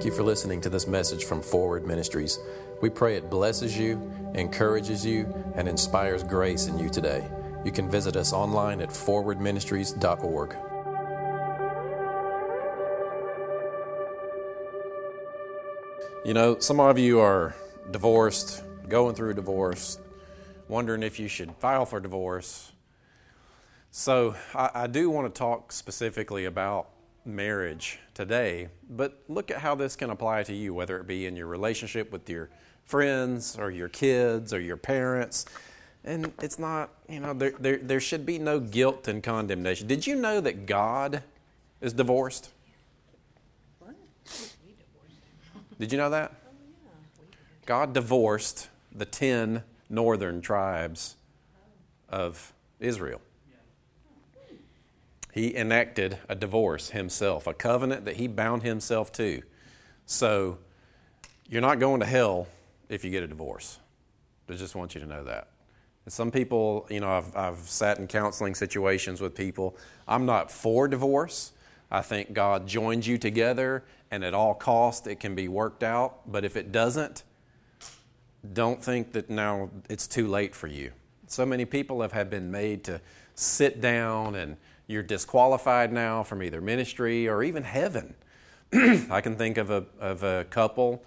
Thank you for listening to this message from Forward Ministries. We pray it blesses you, encourages you, and inspires grace in you today. You can visit us online at forwardministries.org. You know, some of you are divorced, going through a divorce, wondering if you should file for divorce. So, I, I do want to talk specifically about marriage today, but look at how this can apply to you, whether it be in your relationship with your friends or your kids or your parents. And it's not, you know, there, there, there should be no guilt and condemnation. Did you know that God is divorced? Did you know that? God divorced the 10 northern tribes of Israel. He enacted a divorce himself, a covenant that he bound himself to. So you're not going to hell if you get a divorce. I just want you to know that. And some people, you know, I've, I've sat in counseling situations with people. I'm not for divorce. I think God joins you together, and at all cost, it can be worked out. But if it doesn't, don't think that now it's too late for you. So many people have, have been made to sit down and you're disqualified now from either ministry or even heaven. I can think of a, of a couple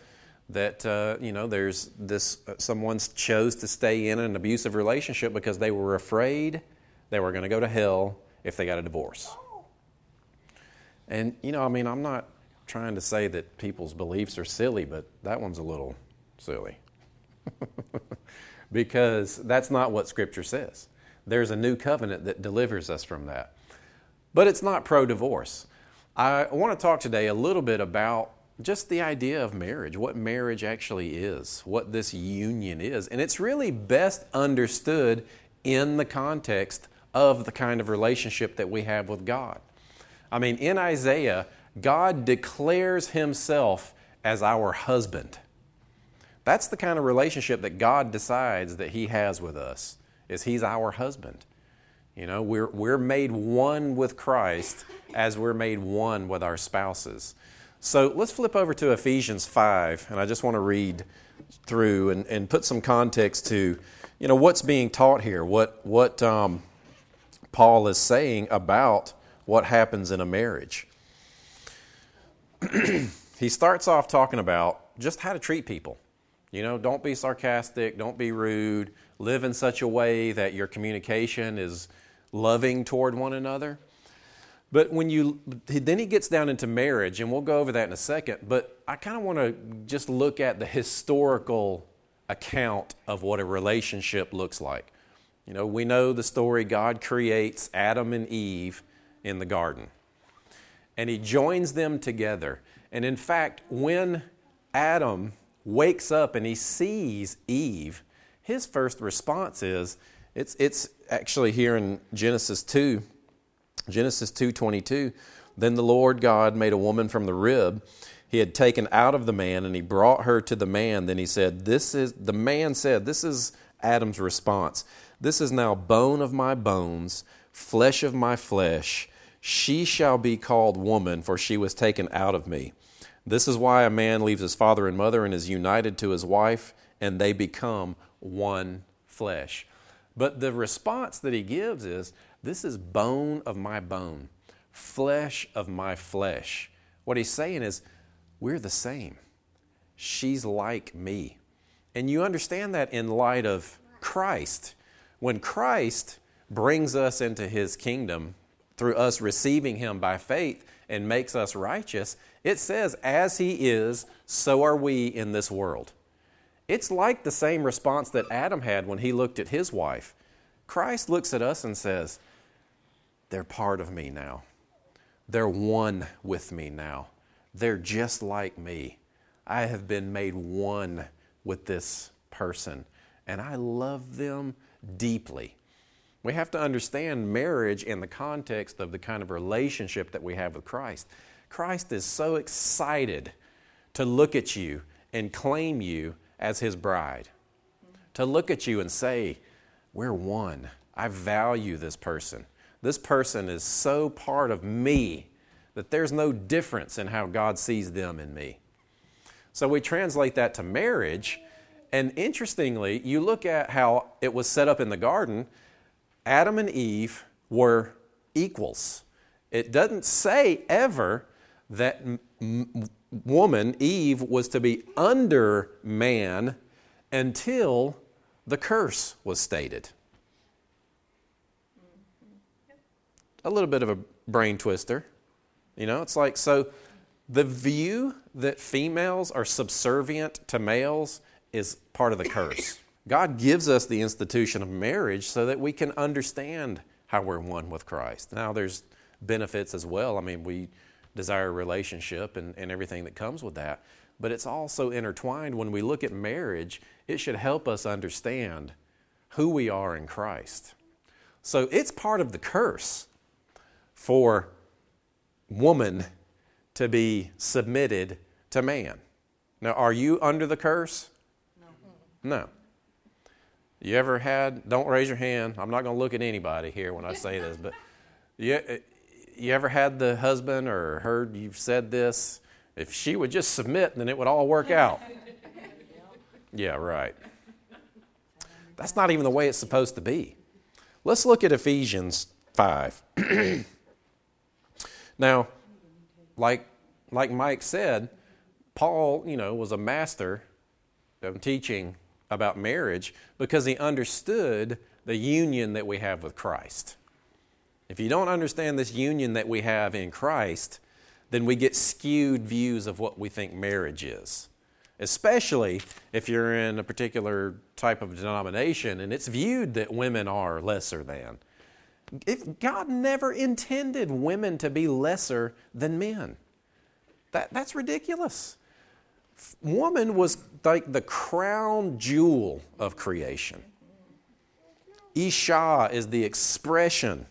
that, uh, you know, there's this, uh, someone chose to stay in an abusive relationship because they were afraid they were going to go to hell if they got a divorce. And, you know, I mean, I'm not trying to say that people's beliefs are silly, but that one's a little silly. because that's not what Scripture says. There's a new covenant that delivers us from that. But it's not pro divorce. I want to talk today a little bit about just the idea of marriage, what marriage actually is, what this union is. And it's really best understood in the context of the kind of relationship that we have with God. I mean, in Isaiah, God declares himself as our husband. That's the kind of relationship that God decides that he has with us. Is he's our husband. You know, we're, we're made one with Christ as we're made one with our spouses. So let's flip over to Ephesians 5, and I just want to read through and, and put some context to, you know, what's being taught here, what, what um, Paul is saying about what happens in a marriage. he starts off talking about just how to treat people. You know, don't be sarcastic, don't be rude, live in such a way that your communication is loving toward one another. But when you, then he gets down into marriage, and we'll go over that in a second. But I kind of want to just look at the historical account of what a relationship looks like. You know, we know the story God creates Adam and Eve in the garden, and he joins them together. And in fact, when Adam wakes up and he sees Eve, his first response is, it's, it's actually here in Genesis 2, Genesis 2:22. Then the Lord God made a woman from the rib he had taken out of the man and he brought her to the man. Then he said, This is the man said, This is Adam's response. This is now bone of my bones, flesh of my flesh. She shall be called woman, for she was taken out of me. This is why a man leaves his father and mother and is united to his wife, and they become one flesh. But the response that he gives is this is bone of my bone, flesh of my flesh. What he's saying is, we're the same. She's like me. And you understand that in light of Christ. When Christ brings us into his kingdom through us receiving him by faith and makes us righteous, it says, as he is, so are we in this world. It's like the same response that Adam had when he looked at his wife. Christ looks at us and says, They're part of me now. They're one with me now. They're just like me. I have been made one with this person, and I love them deeply. We have to understand marriage in the context of the kind of relationship that we have with Christ. Christ is so excited to look at you and claim you as his bride. To look at you and say, We're one. I value this person. This person is so part of me that there's no difference in how God sees them and me. So we translate that to marriage. And interestingly, you look at how it was set up in the garden, Adam and Eve were equals. It doesn't say ever that woman, Eve, was to be under man until the curse was stated. A little bit of a brain twister. You know, it's like, so the view that females are subservient to males is part of the curse. God gives us the institution of marriage so that we can understand how we're one with Christ. Now, there's benefits as well. I mean, we desire a relationship and, and everything that comes with that. But it's also intertwined. When we look at marriage, it should help us understand who we are in Christ. So it's part of the curse for woman to be submitted to man. Now, are you under the curse? No. No. You ever had, don't raise your hand, I'm not going to look at anybody here when I say this, but you, you ever had the husband or heard you've said this? If she would just submit, then it would all work out. Yeah, right. That's not even the way it's supposed to be. Let's look at Ephesians 5. now, like, like Mike said, Paul, you know, was a master of teaching about marriage because he understood the union that we have with Christ. If you don't understand this union that we have in Christ, then we get skewed views of what we think marriage is. Especially if you're in a particular type of denomination and it's viewed that women are lesser than. If God never intended women to be lesser than men. That, that's ridiculous. Woman was like the crown jewel of creation. Isha is the expression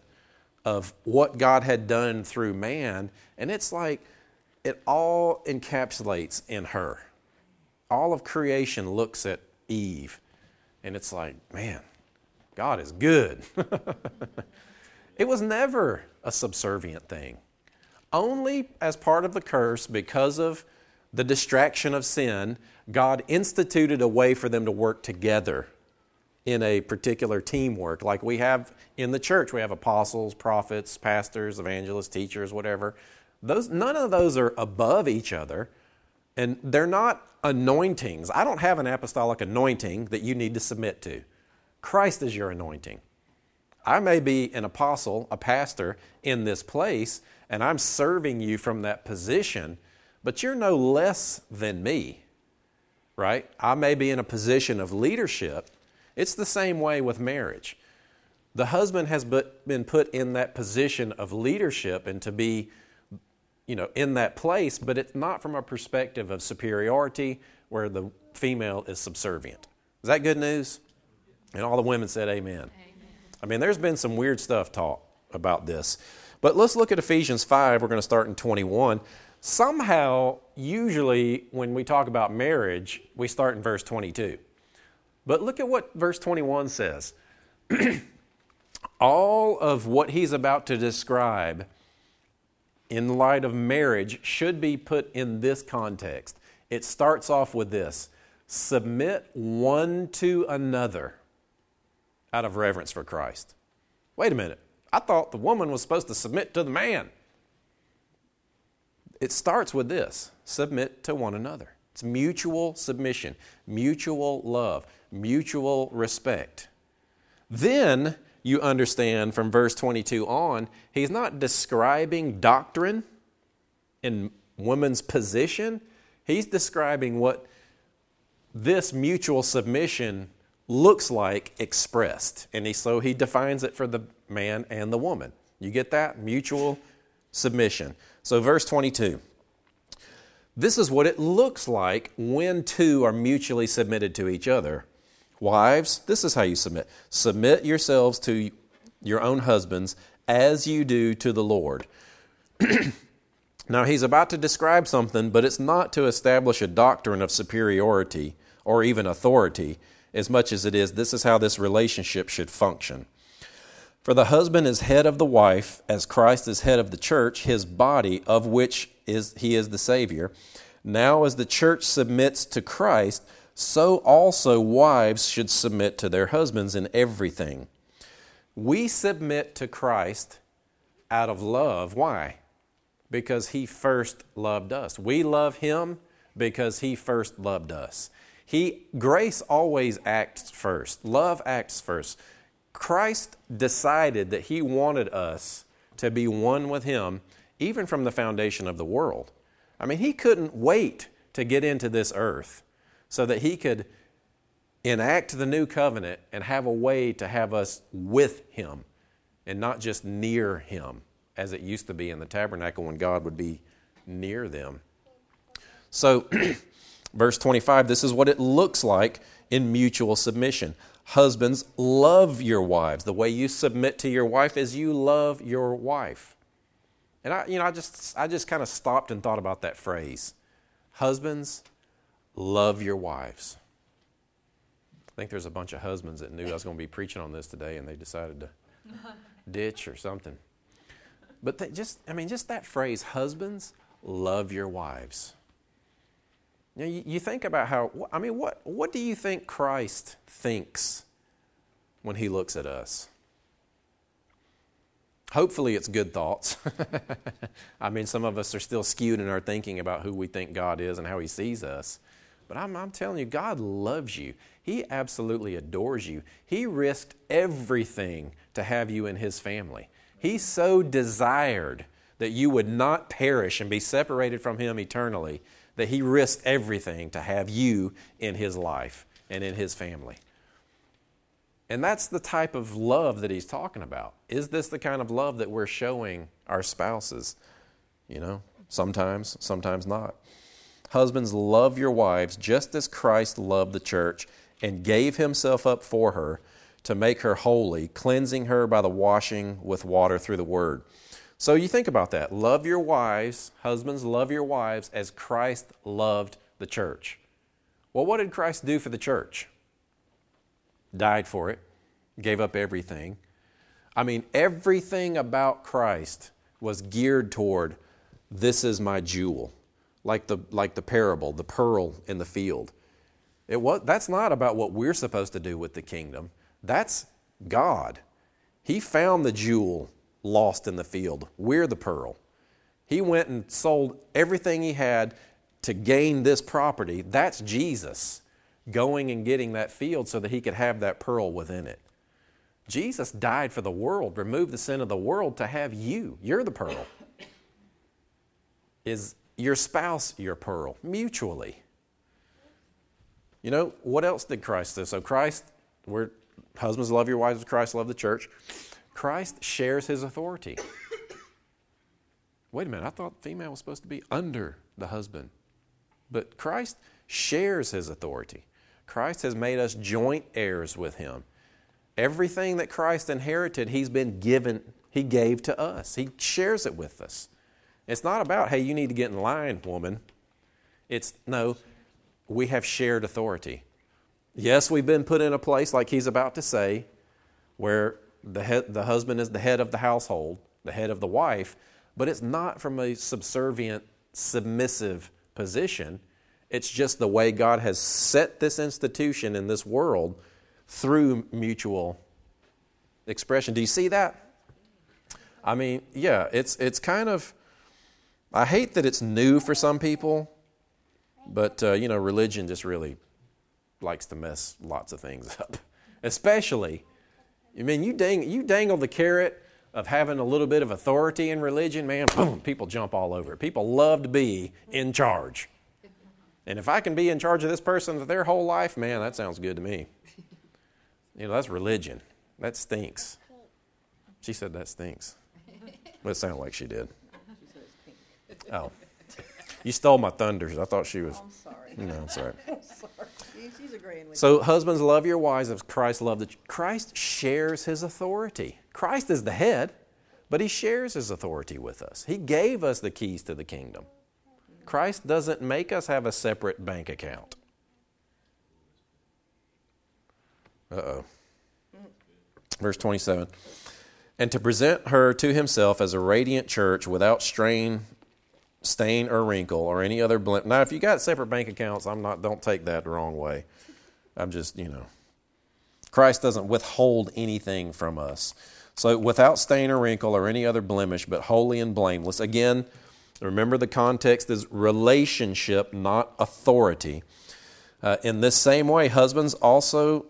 of what God had done through man, and it's like it all encapsulates in her. All of creation looks at Eve, and it's like, man, God is good. it was never a subservient thing. Only as part of the curse, because of the distraction of sin, God instituted a way for them to work together in a particular teamwork. Like we have in the church, we have apostles, prophets, pastors, evangelists, teachers, whatever. Those, none of those are above each other, and they're not anointings. I don't have an apostolic anointing that you need to submit to. Christ is your anointing. I may be an apostle, a pastor in this place, and I'm serving you from that position, but you're no less than me, right? I may be in a position of leadership. It's the same way with marriage. The husband has been put in that position of leadership and to be, you know, in that place, but it's not from a perspective of superiority where the female is subservient. Is that good news? And all the women said amen. amen. I mean, there's been some weird stuff taught about this. But let's look at Ephesians 5. We're going to start in 21. Somehow, usually, when we talk about marriage, we start in verse 22. But look at what verse 21 says. All of what he's about to describe in light of marriage should be put in this context. It starts off with this submit one to another out of reverence for Christ. Wait a minute. I thought the woman was supposed to submit to the man. It starts with this submit to one another. It's mutual submission, mutual love, mutual respect. Then you understand from verse 22 on, he's not describing doctrine in woman's position. He's describing what this mutual submission looks like expressed. And he, so he defines it for the man and the woman. You get that? Mutual submission. So, verse 22. This is what it looks like when two are mutually submitted to each other. Wives, this is how you submit. Submit yourselves to your own husbands as you do to the Lord. now, he's about to describe something, but it's not to establish a doctrine of superiority or even authority as much as it is this is how this relationship should function. For the husband is head of the wife, as Christ is head of the church, his body, of which is he is the Savior. Now, as the church submits to Christ, so also wives should submit to their husbands in everything. We submit to Christ out of love. Why? Because he first loved us. We love him because he first loved us. He grace always acts first. Love acts first. Christ decided that he wanted us to be one with him even from the foundation of the world. I mean, he couldn't wait to get into this earth so that he could enact the new covenant and have a way to have us with him and not just near him as it used to be in the tabernacle when God would be near them. So, verse 25, this is what it looks like in mutual submission. Husbands, love your wives. The way you submit to your wife is you love your wife. And I, you know, I just, I just kind of stopped and thought about that phrase. Husbands, love your wives. I think there's a bunch of husbands that knew I was going to be preaching on this today, and they decided to ditch or something. But they just, I mean, just that phrase, husbands, love your wives. You, you, you think about how, I mean, what, what do you think Christ thinks when he looks at us? Hopefully, it's good thoughts. I mean, some of us are still skewed in our thinking about who we think God is and how He sees us. But I'm, I'm, telling you, God loves you. He absolutely adores you. He risked everything to have you in His family. He so desired that you would not perish and be separated from Him eternally that He risked everything to have you in His life and in His family. And that's the type of love that he's talking about. Is this the kind of love that we're showing our spouses? You know, sometimes, sometimes not. Husbands, love your wives just as Christ loved the church and gave himself up for her to make her holy, cleansing her by the washing with water through the word. So you think about that. Love your wives, husbands, love your wives as Christ loved the church. Well, what did Christ do for the church? died for it, gave up everything. I mean, everything about Christ was geared toward this is my jewel, like the, like the parable, the pearl in the field. It was, that's not about what we're supposed to do with the kingdom. That's God. He found the jewel lost in the field. We're the pearl. He went and sold everything he had to gain this property. That's Jesus going and getting that field so that he could have that pearl within it. Jesus died for the world, removed the sin of the world to have you. You're the pearl. Is your spouse your pearl? Mutually. You know, what else did Christ do? So, Christ, we're husbands love your wives Christ love the church. Christ shares his authority. Wait a minute, I thought female was supposed to be under the husband. But Christ shares his authority. Christ has made us joint heirs with him. Everything that Christ inherited, he's been given, he gave to us. He shares it with us. It's not about, hey, you need to get in line, woman. It's no, we have shared authority. Yes, we've been put in a place, like he's about to say, where the, head, the husband is the head of the household, the head of the wife, but it's not from a subservient, submissive position. It's just the way God has set this institution in this world through mutual expression. Do you see that? I mean, yeah, it's it's kind of I hate that it's new for some people, but uh, you know, religion just really likes to mess lots of things up. Especially, I mean, you dang you dangle the carrot of having a little bit of authority in religion, man, boom, people jump all over it. People love to be in charge. And if I can be in charge of this person their whole life, man, that sounds good to me. You know, that's religion. That stinks. She said that stinks. But it sounded like she did. Oh. You stole my thunders. I thought she was. I'm sorry. No. I'm sorry. She's agreeing with So, husbands, love your wives as Christ loved the. Christ shares his authority. Christ is the head, but he shares his authority with us. He gave us the keys to the kingdom. Christ doesn't make us have a separate bank account. Uh oh. Verse 27 And to present her to himself as a radiant church without strain stain or wrinkle or any other blemish. Now, if you got separate bank accounts, I'm not. Don't take that the wrong way. I'm just, you know, Christ doesn't withhold anything from us. So, without stain or wrinkle or any other blemish, but holy and blameless. Again, remember the context is relationship, not authority. Uh, in this same way, husbands also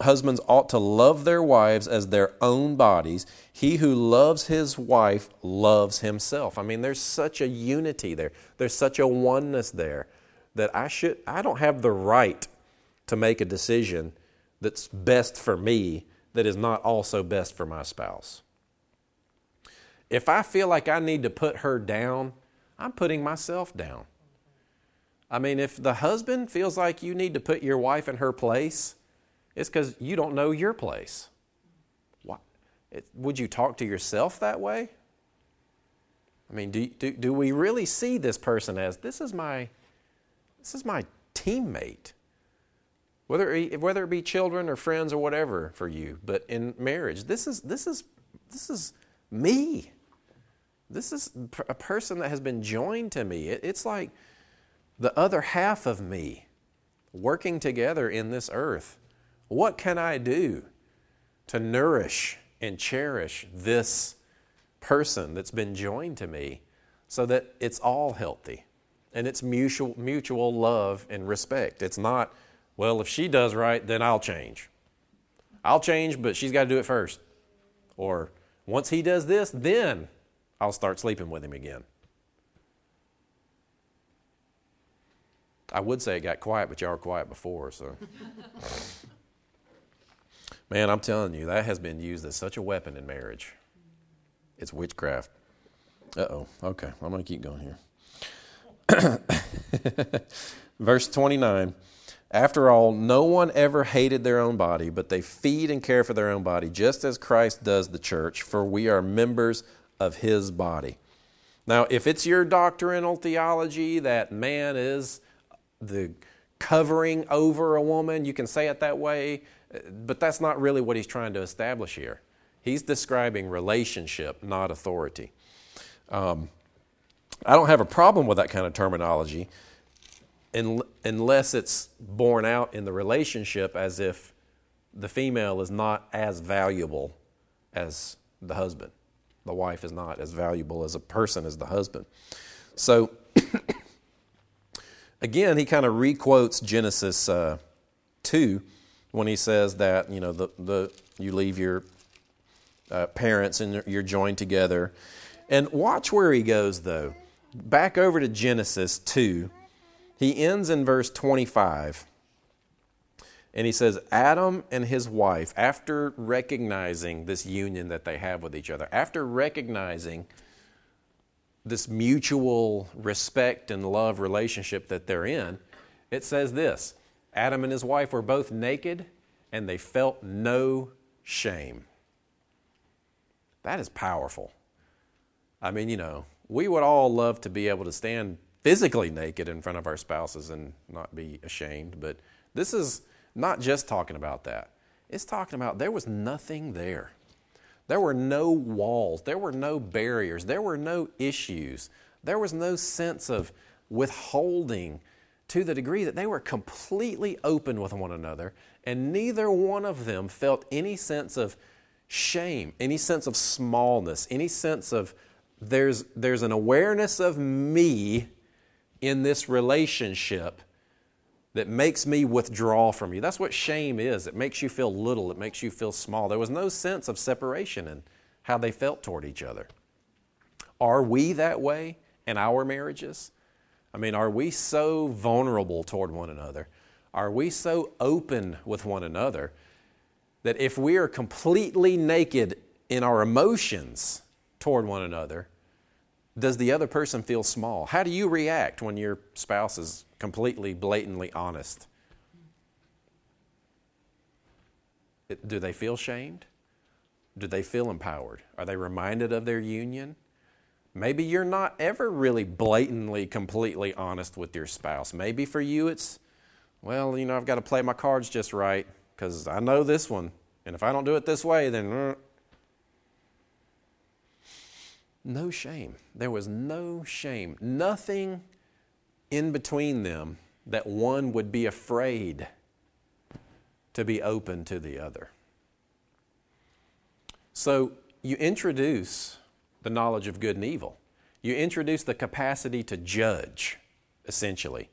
husbands ought to love their wives as their own bodies. He who loves his wife loves himself. I mean, there's such a unity there. There's such a oneness there that I should I don't have the right to make a decision that's best for me that is not also best for my spouse. If I feel like I need to put her down, I'm putting myself down. I mean, if the husband feels like you need to put your wife in her place, it's because you don't know your place. Why? It, would you talk to yourself that way? I mean, do, do, do we really see this person as this is my, this is my teammate? Whether it, whether it be children or friends or whatever for you, but in marriage, this is, this is, this is me. This is a person that has been joined to me. It, it's like the other half of me working together in this earth. What can I do to nourish and cherish this person that's been joined to me so that it's all healthy and it's mutual, mutual love and respect? It's not, well, if she does right, then I'll change. I'll change, but she's got to do it first. Or once he does this, then I'll start sleeping with him again. I would say it got quiet, but y'all were quiet before, so. Man, I'm telling you, that has been used as such a weapon in marriage. It's witchcraft. Uh oh. Okay, I'm going to keep going here. Verse 29 After all, no one ever hated their own body, but they feed and care for their own body, just as Christ does the church, for we are members of his body. Now, if it's your doctrinal theology that man is the covering over a woman, you can say it that way. But that's not really what he's trying to establish here. He's describing relationship, not authority. Um, I don't have a problem with that kind of terminology in, unless it's borne out in the relationship as if the female is not as valuable as the husband. The wife is not as valuable as a person as the husband. So, again, he kind of requotes Genesis uh, 2 when he says that you know the, the you leave your uh, parents and you're joined together. And watch where he goes though. Back over to Genesis 2. He ends in verse 25. And he says, Adam and his wife, after recognizing this union that they have with each other, after recognizing this mutual respect and love relationship that they're in, it says this Adam and his wife were both naked and they felt no shame. That is powerful. I mean, you know, we would all love to be able to stand physically naked in front of our spouses and not be ashamed, but this is not just talking about that. It's talking about there was nothing there. There were no walls, there were no barriers, there were no issues, there was no sense of withholding to the degree that they were completely open with one another, and neither one of them felt any sense of shame, any sense of smallness, any sense of there's, there's an awareness of me in this relationship that makes me withdraw from you. That's what shame is. It makes you feel little, it makes you feel small. There was no sense of separation in how they felt toward each other. Are we that way in our marriages? I mean, are we so vulnerable toward one another? Are we so open with one another that if we are completely naked in our emotions toward one another, does the other person feel small? How do you react when your spouse is completely, blatantly honest? Do they feel shamed? Do they feel empowered? Are they reminded of their union? Maybe you're not ever really blatantly, completely honest with your spouse. Maybe for you it's, well, you know, I've got to play my cards just right because I know this one. And if I don't do it this way, then. Uh. no shame. There was no shame. Nothing in between them that one would be afraid to be open to the other. So you introduce the knowledge of good and evil. You introduce the capacity to judge, essentially,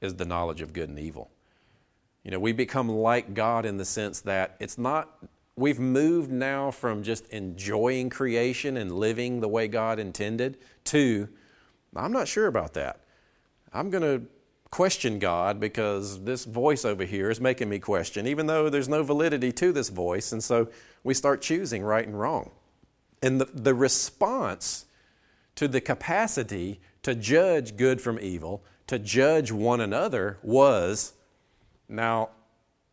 is the knowledge of good and evil. You know, we become like God in the sense that it's not, we've moved now from just enjoying creation and living the way God intended to, I'm not sure about that. I'm going to question God because this voice over here is making me question, even though there's no validity to this voice. And so we start choosing right and wrong. And the, the response to the capacity to judge good from evil, to judge one another, was now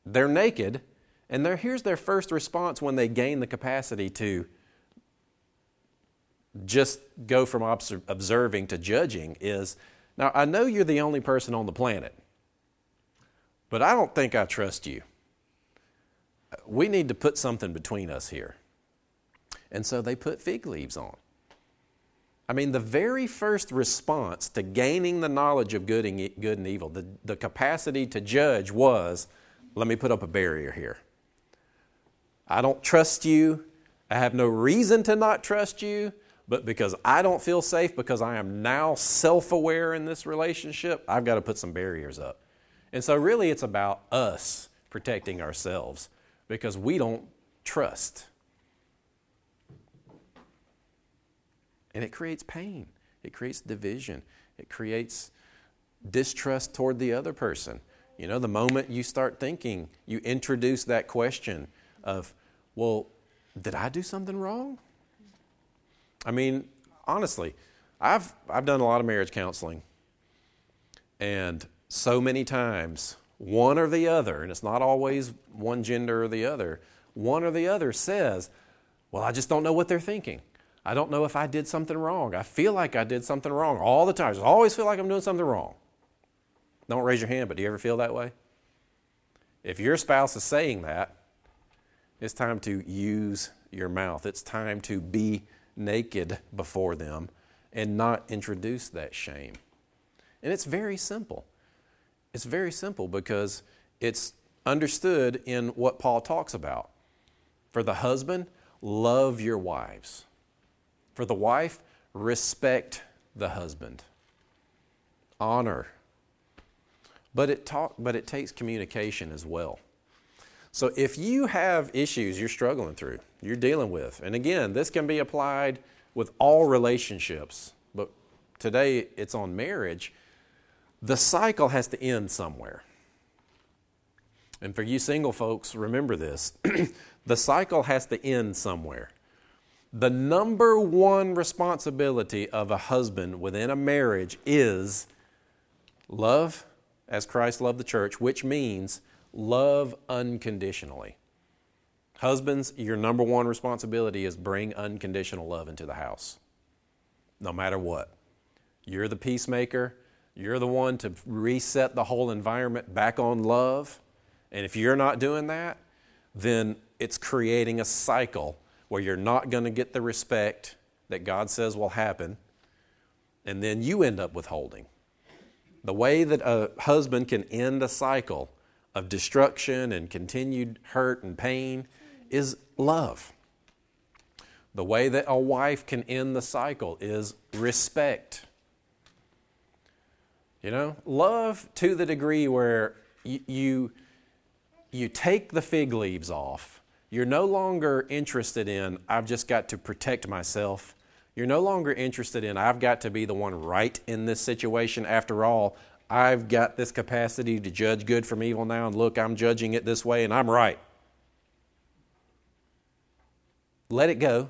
they're naked. And here's their first response when they gain the capacity to just go from observing to judging is now, I know you're the only person on the planet, but I don't think I trust you. We need to put something between us here. And so they put fig leaves on. I mean, the very first response to gaining the knowledge of good and, good and evil, the, the capacity to judge was let me put up a barrier here. I don't trust you. I have no reason to not trust you but because I don't feel safe, because I am now self aware in this relationship, I've got to put some barriers up. And so, really, it's about us protecting ourselves because we don't trust. And it creates pain, it creates division, it creates distrust toward the other person. You know, the moment you start thinking, you introduce that question of, well, did I do something wrong? I mean, honestly, I've, I've done a lot of marriage counseling, and so many times, one or the other, and it's not always one gender or the other, one or the other says, Well, I just don't know what they're thinking. I don't know if I did something wrong. I feel like I did something wrong all the time. I always feel like I'm doing something wrong. Don't raise your hand, but do you ever feel that way? If your spouse is saying that, it's time to use your mouth. It's time to be naked before them and not introduce that shame. And it's very simple. It's very simple because it's understood in what Paul talks about. For the husband, love your wives. For the wife, respect the husband. Honor. But it talk, but it takes communication as well. So if you have issues you're struggling through, you're dealing with, and again, this can be applied with all relationships, but today it's on marriage, the cycle has to end somewhere. And for you single folks, remember this the cycle has to end somewhere. The number one responsibility of a husband within a marriage is love as Christ loved the church, which means love unconditionally. Husbands, your number one responsibility is bring unconditional love into the house, no matter what. You're the peacemaker. You're the one to reset the whole environment back on love. And if you're not doing that, then it's creating a cycle where you're not going to get the respect that God says will happen, and then you end up withholding. The way that a husband can end a cycle of destruction and continued hurt and pain is love. The way that a wife can end the cycle is respect. You know, love to the degree where you, you, you take the fig leaves off. You're no longer interested in, I've just got to protect myself. You're no longer interested in, I've got to be the one right in this situation. After all, I've got this capacity to judge good from evil now, and look, I'm judging it this way, and I'm right. Let it go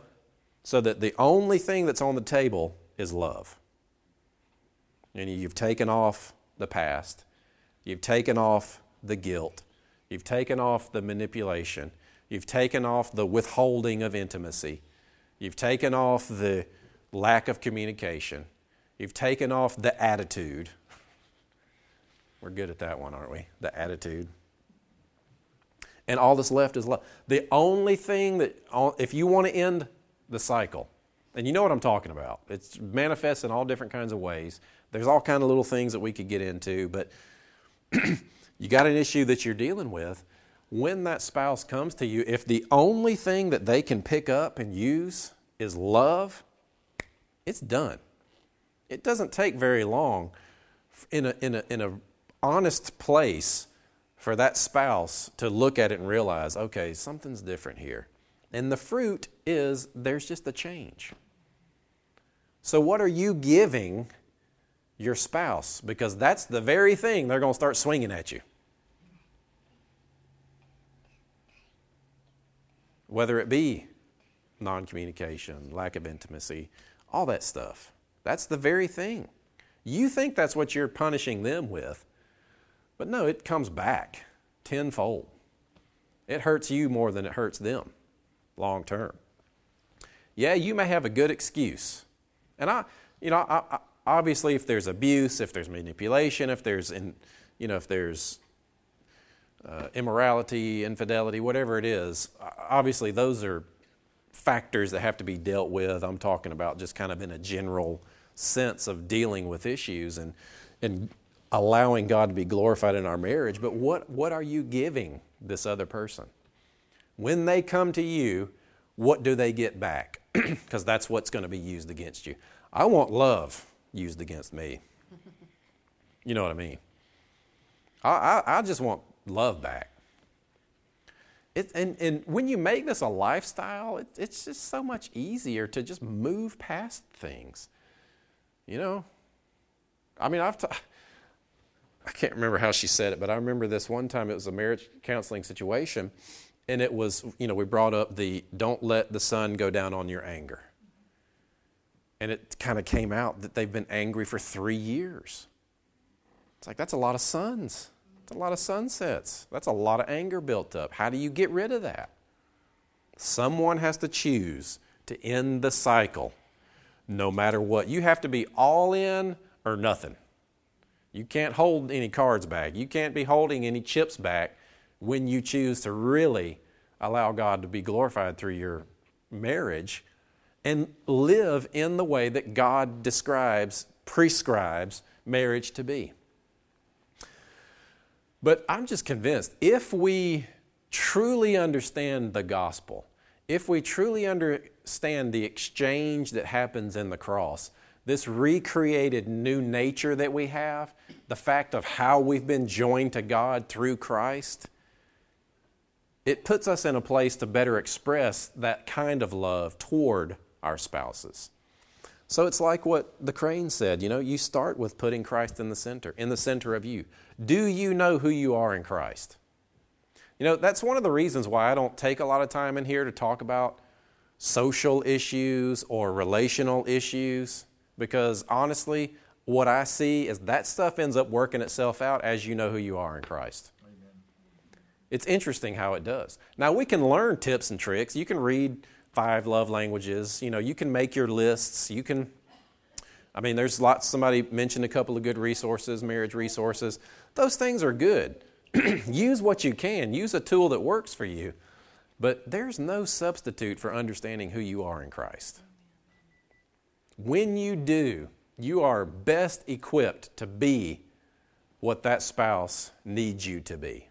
so that the only thing that's on the table is love. And you've taken off the past, you've taken off the guilt, you've taken off the manipulation, you've taken off the withholding of intimacy, you've taken off the lack of communication, you've taken off the attitude we're good at that one, aren't we? The attitude. And all that's left is love. The only thing that, if you want to end the cycle, And you know what I'm talking about. It's manifests in all different kinds of ways. There's all kind of little things that we could get into, but you got an issue that you're dealing with. When that spouse comes to you, if the only thing that they can pick up and use is love, it's done. It doesn't take very long in a, in a, in a honest place for that spouse to look at it and realize, okay, something's different here. And the fruit is there's just a change. So, what are you giving your spouse? Because that's the very thing they're going to start swinging at you. Whether it be non communication, lack of intimacy, all that stuff. That's the very thing. You think that's what you're punishing them with, but no, it comes back tenfold. It hurts you more than it hurts them long term. Yeah, you may have a good excuse. And I, you know, I, I, obviously if there's abuse, if there's manipulation, if there's, in, you know, if there's uh, immorality, infidelity, whatever it is, obviously those are factors that have to be dealt with. I'm talking about just kind of in a general sense of dealing with issues and, and allowing God to be glorified in our marriage. But what, what are you giving this other person? When they come to you, what do they get back? Because that's what's going to be used against you. I want love used against me. You know what I mean? I, I, I just want love back. It, and, and when you make this a lifestyle, it, it's just so much easier to just move past things. You know? I mean, I've. T- I can't remember how she said it, but I remember this one time it was a marriage counseling situation, and it was, you know, we brought up the don't let the sun go down on your anger. And it kind of came out that they've been angry for three years. It's like, that's a lot of suns. That's a lot of sunsets. That's a lot of anger built up. How do you get rid of that? Someone has to choose to end the cycle no matter what. You have to be all in or nothing. You can't hold any cards back. You can't be holding any chips back when you choose to really allow God to be glorified through your marriage and live in the way that God describes, prescribes marriage to be. But I'm just convinced if we truly understand the gospel, if we truly understand the exchange that happens in the cross, this recreated new nature that we have, the fact of how we've been joined to God through Christ, it puts us in a place to better express that kind of love toward our spouses. So it's like what the crane said, you know, you start with putting Christ in the center, in the center of you. Do you know who you are in Christ? You know, that's one of the reasons why I don't take a lot of time in here to talk about social issues or relational issues, because honestly, what I see is that stuff ends up working itself out as you know who you are in Christ. Amen. It's interesting how it does. Now, we can learn tips and tricks. You can read five love languages. You know, you can make your lists. You can, I mean, there's lots, somebody mentioned a couple of good resources, marriage resources. Those things are good. use what you can, use a tool that works for you. But there's no substitute for understanding who you are in Christ. When you do, you are best equipped to be what that spouse needs you to be.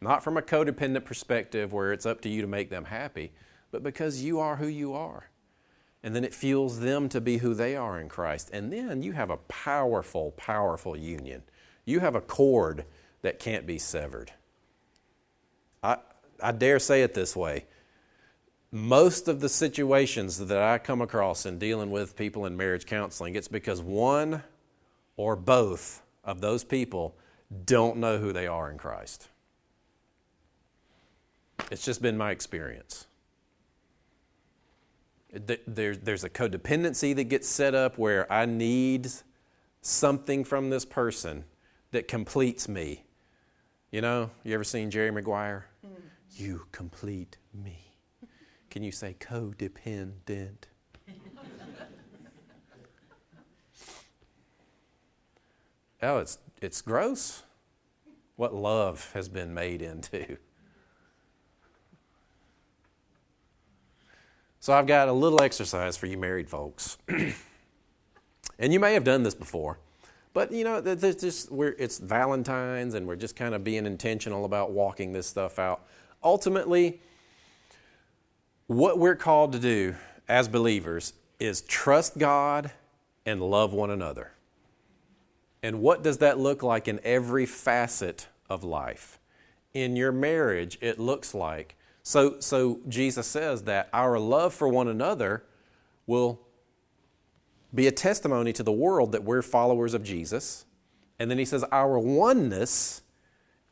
Not from a codependent perspective where it's up to you to make them happy, but because you are who you are. And then it fuels them to be who they are in Christ. And then you have a powerful, powerful union. You have a cord that can't be severed. I, I dare say it this way most of the situations that I come across in dealing with people in marriage counseling, it's because one or both of those people don't know who they are in Christ. It's just been my experience. There, there's a codependency that gets set up where I need something from this person that completes me. You know, you ever seen Jerry Maguire? Mm. You complete me. Can you say codependent? oh, it's, it's gross what love has been made into. So I've got a little exercise for you married folks. and you may have done this before. But you know, we're, it's Valentine's, and we're just kind of being intentional about walking this stuff out. Ultimately, what we're called to do as believers is trust God and love one another. And what does that look like in every facet of life? In your marriage, it looks like so, so Jesus says that our love for one another will be a testimony to the world that we're followers of Jesus. And then he says our oneness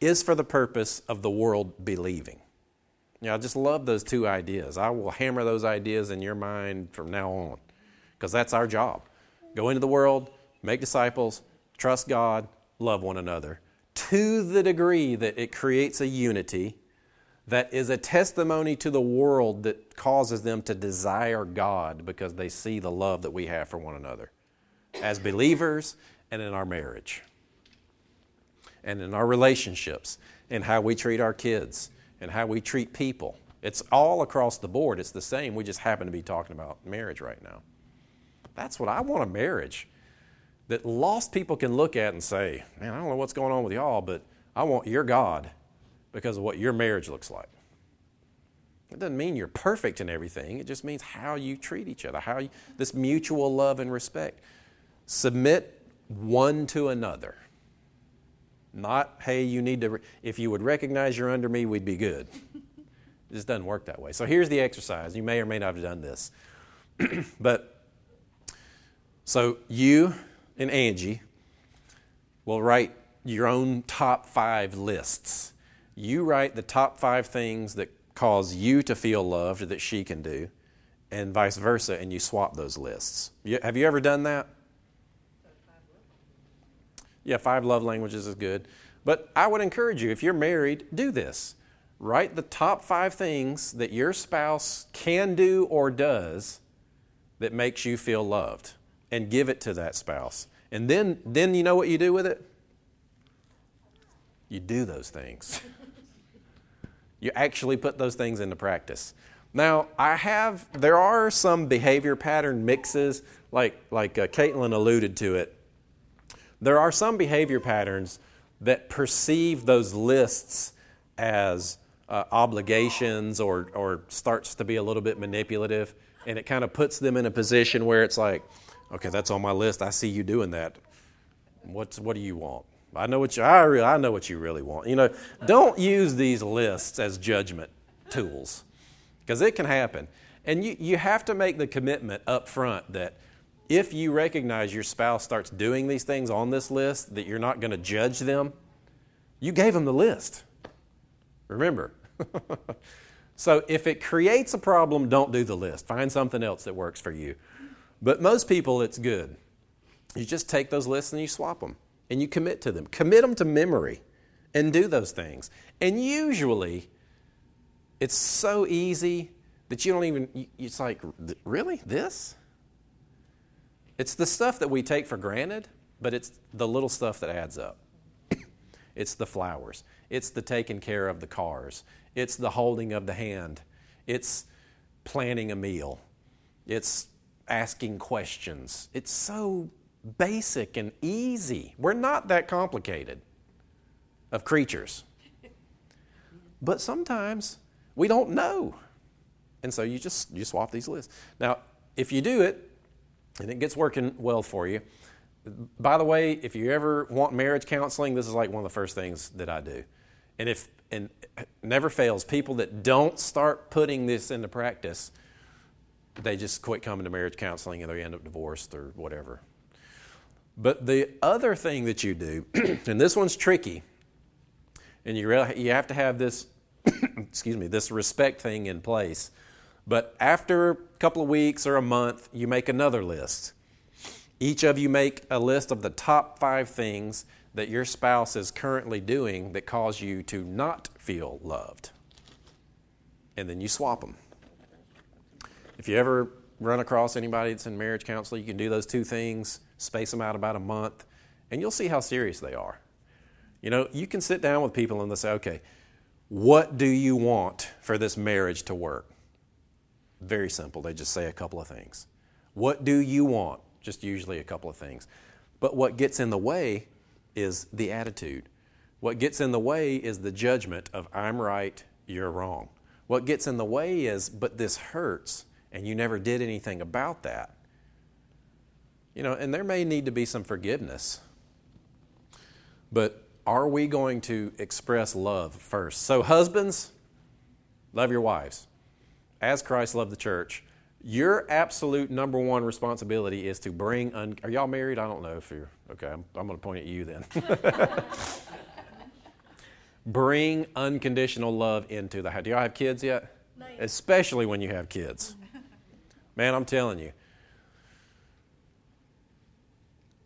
is for the purpose of the world believing. Yeah, I just love those two ideas. I will hammer those ideas in your mind from now on because that's our job. Go into the world, make disciples, trust God, love one another to the degree that it creates a unity that is a testimony to the world that causes them to desire God because they see the love that we have for one another as believers and in our marriage and in our relationships and how we treat our kids and how we treat people. It's all across the board. It's the same. We just happen to be talking about marriage right now. That's what I want a marriage that lost people can look at and say, Man, I don't know what's going on with y'all, but I want your God because of what your marriage looks like. It doesn't mean you're perfect in everything. It just means how you treat each other, how you, this mutual love and respect. Submit one to another. Not, hey, you need to, if you would recognize you're under me, we'd be good. it just doesn't work that way. So here's the exercise. You may or may not have done this. but, so you and Angie will write your own top five lists you write the top five things that cause you to feel loved that she can do, and vice versa, and you swap those lists. You, have you ever done that? Yeah, five love languages is good. But I would encourage you, if you're married, do this. Write the top five things that your spouse can do or does that makes you feel loved and give it to that spouse. And then, then you know what you do with it? You do those things. You actually put those things into practice. Now, I have, there are some behavior pattern mixes, like, like uh, Caitlin alluded to it. There are some behavior patterns that perceive those lists as uh, obligations or, or starts to be a little bit manipulative, and it kind of puts them in a position where it's like, okay, that's on my list. I see you doing that. What's, what do you want? I know what you, I, really, I know what you really want. You know, don't use these lists as judgment tools because it can happen. And you, you have to make the commitment up front that if you recognize your spouse starts doing these things on this list, that you're not going to judge them. You gave them the list. Remember. so if it creates a problem, don't do the list. Find something else that works for you. But most people, it's good. You just take those lists and you swap them and you commit to them. Commit them to memory and do those things. And usually, it's so easy that you don't even, it's like, really? This? It's the stuff that we take for granted, but it's the little stuff that adds up. it's the flowers, it's the taking care of the cars, it's the holding of the hand, it's planning a meal, it's asking questions. It's so basic and easy. We're not that complicated of creatures. But sometimes we don't know. And so you just you swap these lists. Now, if you do it and it gets working well for you, by the way, if you ever want marriage counseling, this is like one of the first things that I do. And if and never fails, people that don't start putting this into practice, they just quit coming to marriage counseling and they end up divorced or whatever. But the other thing that you do, and this one's tricky, and you, you have to have this, excuse me, this respect thing in place. But after a couple of weeks or a month, you make another list. Each of you make a list of the top five things that your spouse is currently doing that cause you to not feel loved. And then you swap them. If you ever run across anybody that's in marriage counseling, you can do those two things space them out about a month, and you'll see how serious they are. You know, you can sit down with people and they'll say, okay, what do you want for this marriage to work? Very simple. They just say a couple of things. What do you want? Just usually a couple of things. But what gets in the way is the attitude. What gets in the way is the judgment of I'm right, you're wrong. What gets in the way is, but this hurts, and you never did anything about that. You know, and there may need to be some forgiveness. But are we going to express love first? So, husbands, love your wives. As Christ loved the church, your absolute number one responsibility is to bring. Un- are y'all married? I don't know if you're. Okay, I'm, I'm going to point at you then. bring unconditional love into the house. Do y'all have kids yet? Especially when you have kids. Man, I'm telling you.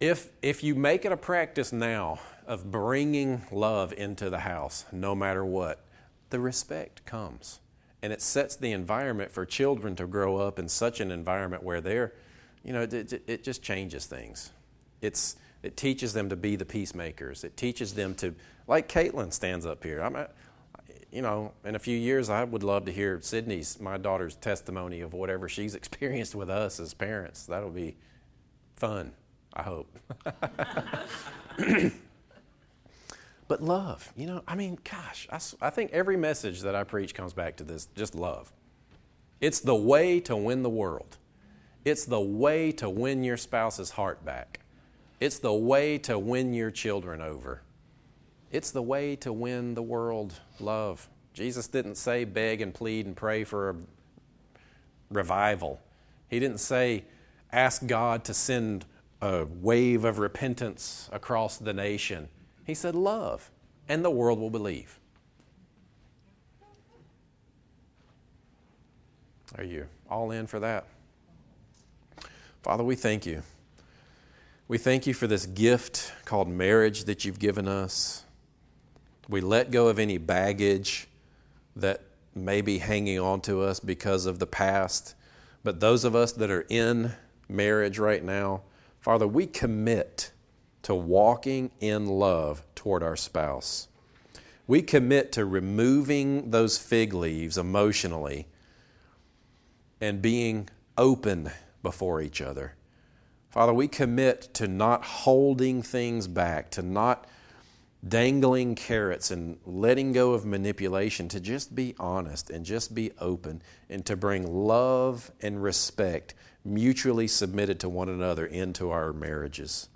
If, if you make it a practice now of bringing love into the house, no matter what, the respect comes. And it sets the environment for children to grow up in such an environment where they're, you know, it, it just changes things. It's, it teaches them to be the peacemakers. It teaches them to, like Caitlin stands up here. I'm, you know, in a few years, I would love to hear Sydney's, my daughter's testimony of whatever she's experienced with us as parents. That'll be fun, I hope. but love, you know, I mean, gosh, I, I think every message that I preach comes back to this just love. It's the way to win the world, it's the way to win your spouse's heart back, it's the way to win your children over. It's the way to win the world love. Jesus didn't say beg and plead and pray for a revival. He didn't say ask God to send a wave of repentance across the nation. He said, Love, and the world will believe. Are you all in for that? Father, we thank you. We thank you for this gift called marriage that you've given us. We let go of any baggage that may be hanging on to us because of the past. But those of us that are in marriage right now, Father, we commit to walking in love toward our spouse. We commit to removing those fig leaves emotionally and being open before each other. Father, we commit to not holding things back, to not dangling carrots and letting go of manipulation, to just be honest and just be open and to bring love and respect mutually submitted to one another into our marriages.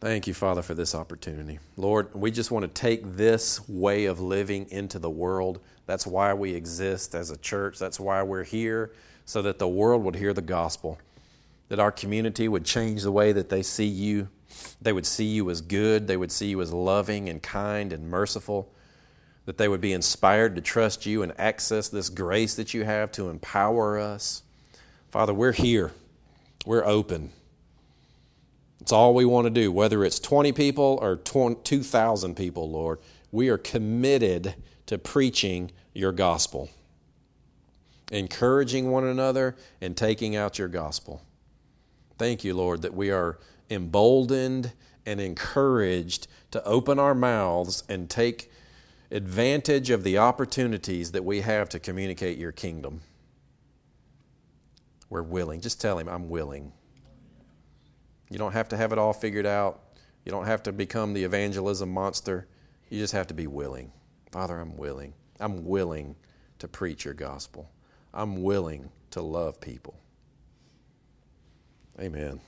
Thank you, Father, for this opportunity. Lord, we just want to take this way of living into the world. That's why we exist as a church. That's why we're here, so that the world would hear the gospel, that our community would change the way that they see you. They would see you as good, they would see you as loving and kind and merciful, that they would be inspired to trust you and access this grace that you have to empower us. Father, we're here, we're open. It's all we want to do, whether it's 20 people or 2,000 people, Lord. We are committed to preaching your gospel, encouraging one another, and taking out your gospel. Thank you, Lord, that we are emboldened and encouraged to open our mouths and take advantage of the opportunities that we have to communicate your kingdom. We're willing. Just tell him, I'm willing. You don't have to have it all figured out. You don't have to become the evangelism monster. You just have to be willing. Father, I'm willing. I'm willing to preach your gospel. I'm willing to love people. Amen.